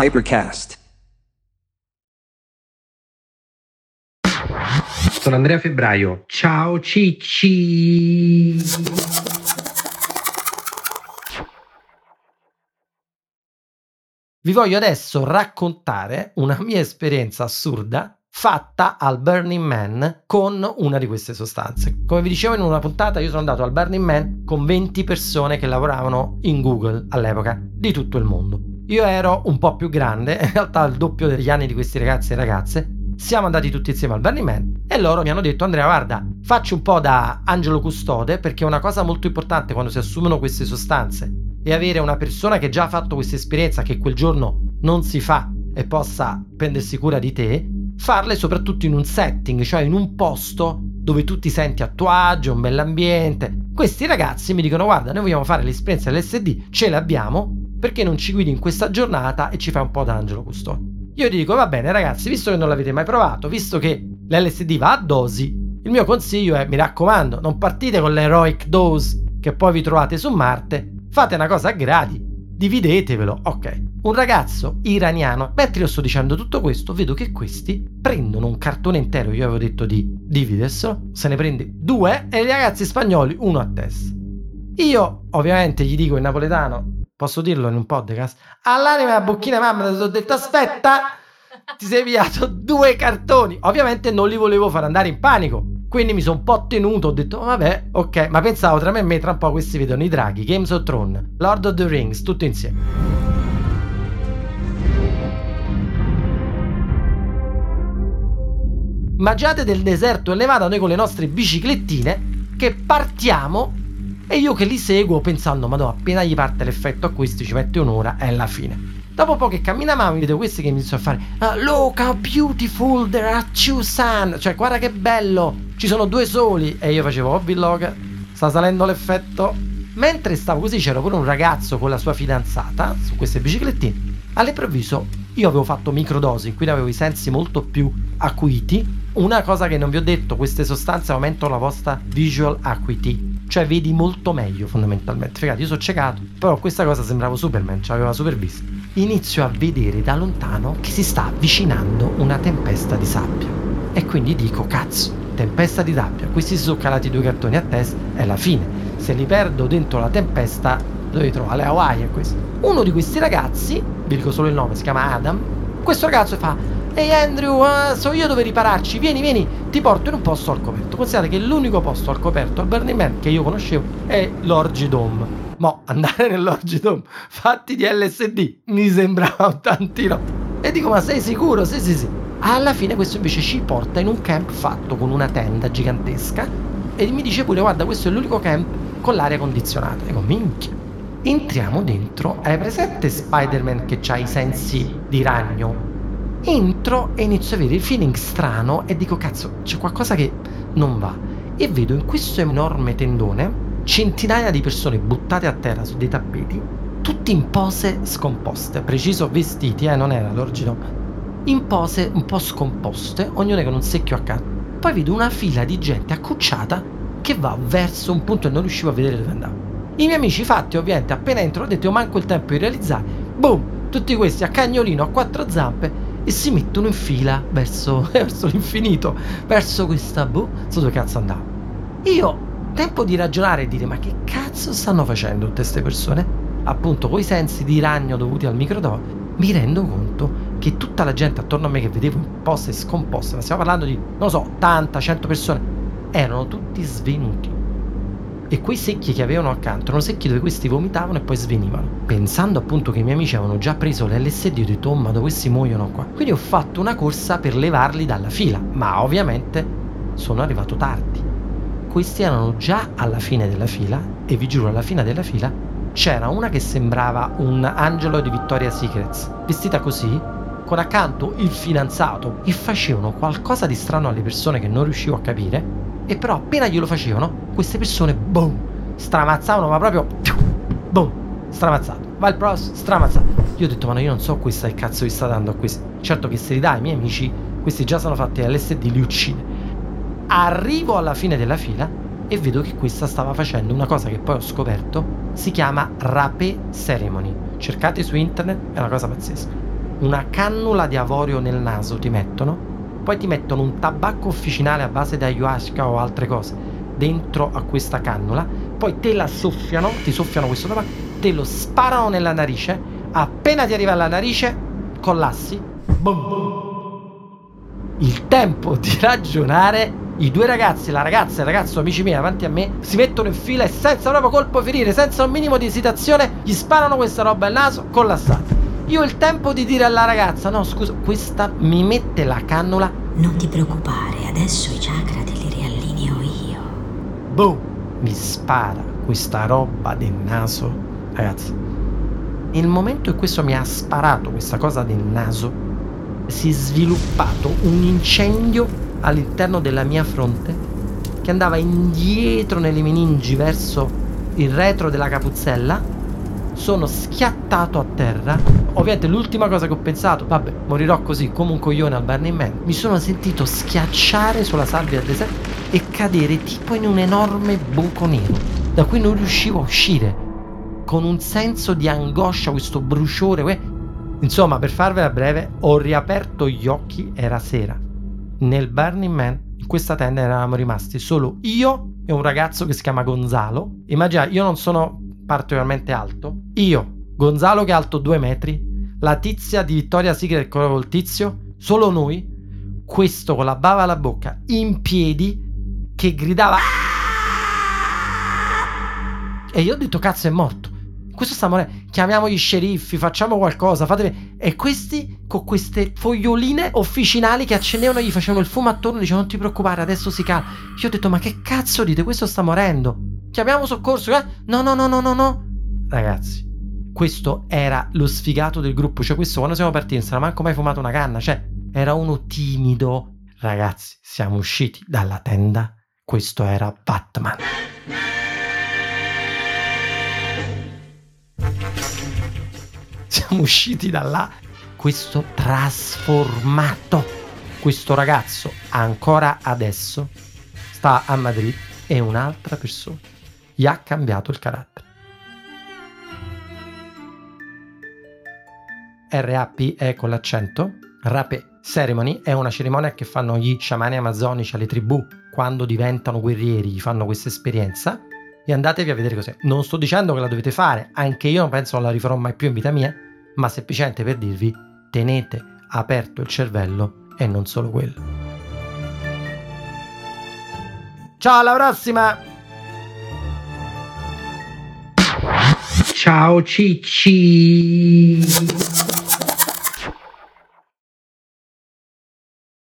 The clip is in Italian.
Hypercast. Sono Andrea Febbraio. Ciao Cicci. Vi voglio adesso raccontare una mia esperienza assurda fatta al Burning Man con una di queste sostanze. Come vi dicevo in una puntata, io sono andato al Burning Man con 20 persone che lavoravano in Google all'epoca di tutto il mondo. Io ero un po' più grande, in realtà il doppio degli anni di questi ragazzi e ragazze. Siamo andati tutti insieme al Burning Man e loro mi hanno detto Andrea guarda facci un po' da angelo custode perché una cosa molto importante quando si assumono queste sostanze è avere una persona che già ha fatto questa esperienza che quel giorno non si fa e possa prendersi cura di te farle soprattutto in un setting, cioè in un posto dove tu ti senti a tuo agio, un bell'ambiente. Questi ragazzi mi dicono guarda, noi vogliamo fare l'esperienza LSD, ce l'abbiamo, perché non ci guidi in questa giornata e ci fai un po' d'angelo custode? Io dico va bene ragazzi, visto che non l'avete mai provato, visto che l'LSD va a dosi, il mio consiglio è mi raccomando, non partite con l'heroic dose che poi vi trovate su Marte, fate una cosa a gradi, dividetevelo, ok. Un ragazzo iraniano, mentre io sto dicendo tutto questo, vedo che questi prendono un cartone intero, io avevo detto di dividerselo, se ne prende due e i ragazzi spagnoli uno a testa. Io ovviamente gli dico in napoletano, posso dirlo in un podcast, all'anima la bocchina mamma ti ho detto aspetta, ti sei piato due cartoni. Ovviamente non li volevo far andare in panico, quindi mi sono un po' tenuto, ho detto vabbè, ok, ma pensavo tra me e me tra un po' questi vedono i draghi, Games of Thrones, Lord of the Rings, tutto insieme. Magiate del deserto e Nevada noi con le nostre biciclettine che partiamo e io che li seguo pensando ma no appena gli parte l'effetto a questi ci mette un'ora è la fine. Dopo un po' che camminavamo vedo questi che iniziano a fare uh, Look how beautiful there are two sun Cioè guarda che bello Ci sono due soli E io facevo oh vlog Sta salendo l'effetto Mentre stavo così c'era pure un ragazzo con la sua fidanzata Su queste biciclettine. All'improvviso io avevo fatto microdosi Quindi avevo i sensi molto più acuiti. Una cosa che non vi ho detto, queste sostanze aumentano la vostra visual acuity, cioè vedi molto meglio fondamentalmente. Figate, io sono ciecato, però questa cosa sembrava Superman, ci aveva super visto. Inizio a vedere da lontano che si sta avvicinando una tempesta di sabbia. E quindi dico, cazzo, tempesta di sabbia, questi si sono calati due cartoni a testa, è la fine. Se li perdo dentro la tempesta, dove trovo? Alle Hawaii è questo. Uno di questi ragazzi, vi dico solo il nome, si chiama Adam, questo ragazzo fa Ehi Andrew, uh, so io dove ripararci, vieni, vieni, ti porto in un posto al coperto. Considerate che l'unico posto al coperto al Burning Man che io conoscevo è l'Orgy Dome. Mo, andare nell'Orgy Dome fatti di LSD mi sembrava un tantino. E dico, ma sei sicuro? Sì, sì, sì. Alla fine questo invece ci porta in un camp fatto con una tenda gigantesca e mi dice pure, guarda, questo è l'unico camp con l'aria condizionata. Dico, minchia. Entriamo dentro, hai presente Spider-Man che ha i sensi di ragno? Entro e inizio a avere il feeling strano e dico cazzo c'è qualcosa che non va. E vedo in questo enorme tendone centinaia di persone buttate a terra su dei tappeti tutti in pose scomposte. Preciso vestiti eh non era l'origine in pose un po' scomposte ognuna con un secchio accanto poi vedo una fila di gente accucciata che va verso un punto e non riuscivo a vedere dove andava. I miei amici fatti ovviamente appena entro ho detto manco il tempo di realizzare. Boom! Tutti questi a cagnolino a quattro zampe e si mettono in fila verso, verso l'infinito, verso questa boh, so dove cazzo andavo. Io, tempo di ragionare e dire ma che cazzo stanno facendo tutte queste persone? Appunto, coi sensi di ragno dovuti al microdose, mi rendo conto che tutta la gente attorno a me che vedevo in poste scomposte, ma stiamo parlando di, non so, 80, 100 persone, erano tutti svenuti e quei secchi che avevano accanto erano secchi dove questi vomitavano e poi svenivano. Pensando appunto che i miei amici avevano già preso l'LSD, ho detto, oh ma dove questi muoiono qua. Quindi ho fatto una corsa per levarli dalla fila, ma ovviamente sono arrivato tardi. Questi erano già alla fine della fila e vi giuro alla fine della fila c'era una che sembrava un angelo di Victoria's Secrets, vestita così, con accanto il fidanzato e facevano qualcosa di strano alle persone che non riuscivo a capire e però appena glielo facevano, queste persone, boom, stramazzavano, ma proprio, boom, stramazzato. Va il prossimo, stramazzato. Io ho detto, ma no, io non so questa che cazzo vi sta dando a questi. Certo che se li dai ai miei amici, questi già sono fatti LSD, li uccide. Arrivo alla fine della fila e vedo che questa stava facendo una cosa che poi ho scoperto, si chiama Rapé Ceremony. Cercate su internet, è una cosa pazzesca. una cannula di avorio nel naso, ti mettono, poi ti mettono un tabacco officinale a base di ayahuasca o altre cose dentro a questa cannula, poi te la soffiano, ti soffiano questo tabacco, te lo sparano nella narice, appena ti arriva alla narice, collassi, boom. Il tempo di ragionare i due ragazzi, la ragazza e il ragazzo amici miei davanti a me, si mettono in fila e senza proprio colpo ferire, senza un minimo di esitazione, gli sparano questa roba al naso, collassata. Io ho il tempo di dire alla ragazza, no scusa, questa mi mette la cannula. Non ti preoccupare, adesso i chakra te li riallineo io. Boom! Mi spara questa roba del naso. Ragazzi, nel momento in cui questo mi ha sparato questa cosa del naso, si è sviluppato un incendio all'interno della mia fronte che andava indietro nelle meningi verso il retro della capuzzella. Sono schiattato a terra. Ovviamente l'ultima cosa che ho pensato, vabbè, morirò così come un coglione al Burning Man. Mi sono sentito schiacciare sulla sabbia del deserto e cadere tipo in un enorme buco nero, da cui non riuscivo a uscire. Con un senso di angoscia, questo bruciore. Insomma, per farvela breve, ho riaperto gli occhi, era sera nel Burning Man, in questa tenda eravamo rimasti solo io e un ragazzo che si chiama Gonzalo. Immaginate, io non sono particolarmente alto. Io, Gonzalo che è alto due metri, la tizia di Vittoria Secret col tizio, solo noi, questo con la bava alla bocca, in piedi, che gridava... E io ho detto cazzo è morto questo sta morendo. Chiamiamo gli sceriffi, facciamo qualcosa. Fatemi... E questi con queste foglioline officinali che accendevano, gli facevano il fumo attorno. Dicevano: Non ti preoccupare, adesso si cala. Io ho detto: Ma che cazzo dite? Questo sta morendo. Chiamiamo soccorso. Eh? No, no, no, no, no, no. Ragazzi, questo era lo sfigato del gruppo. Cioè, questo quando siamo partiti non si era manco mai fumato una canna. Cioè, era uno timido. Ragazzi, siamo usciti dalla tenda. Questo era Batman. siamo usciti da là questo trasformato. Questo ragazzo ancora adesso sta a Madrid è un'altra persona. Gli ha cambiato il carattere. RAP è con l'accento. Rape Ceremony è una cerimonia che fanno gli sciamani amazzonici alle tribù quando diventano guerrieri, gli fanno questa esperienza e andatevi a vedere cos'è. Non sto dicendo che la dovete fare, anche io non penso non la rifarò mai più in vita mia, ma semplicemente per dirvi tenete aperto il cervello e non solo quello. Ciao, alla prossima! Ciao Cicci!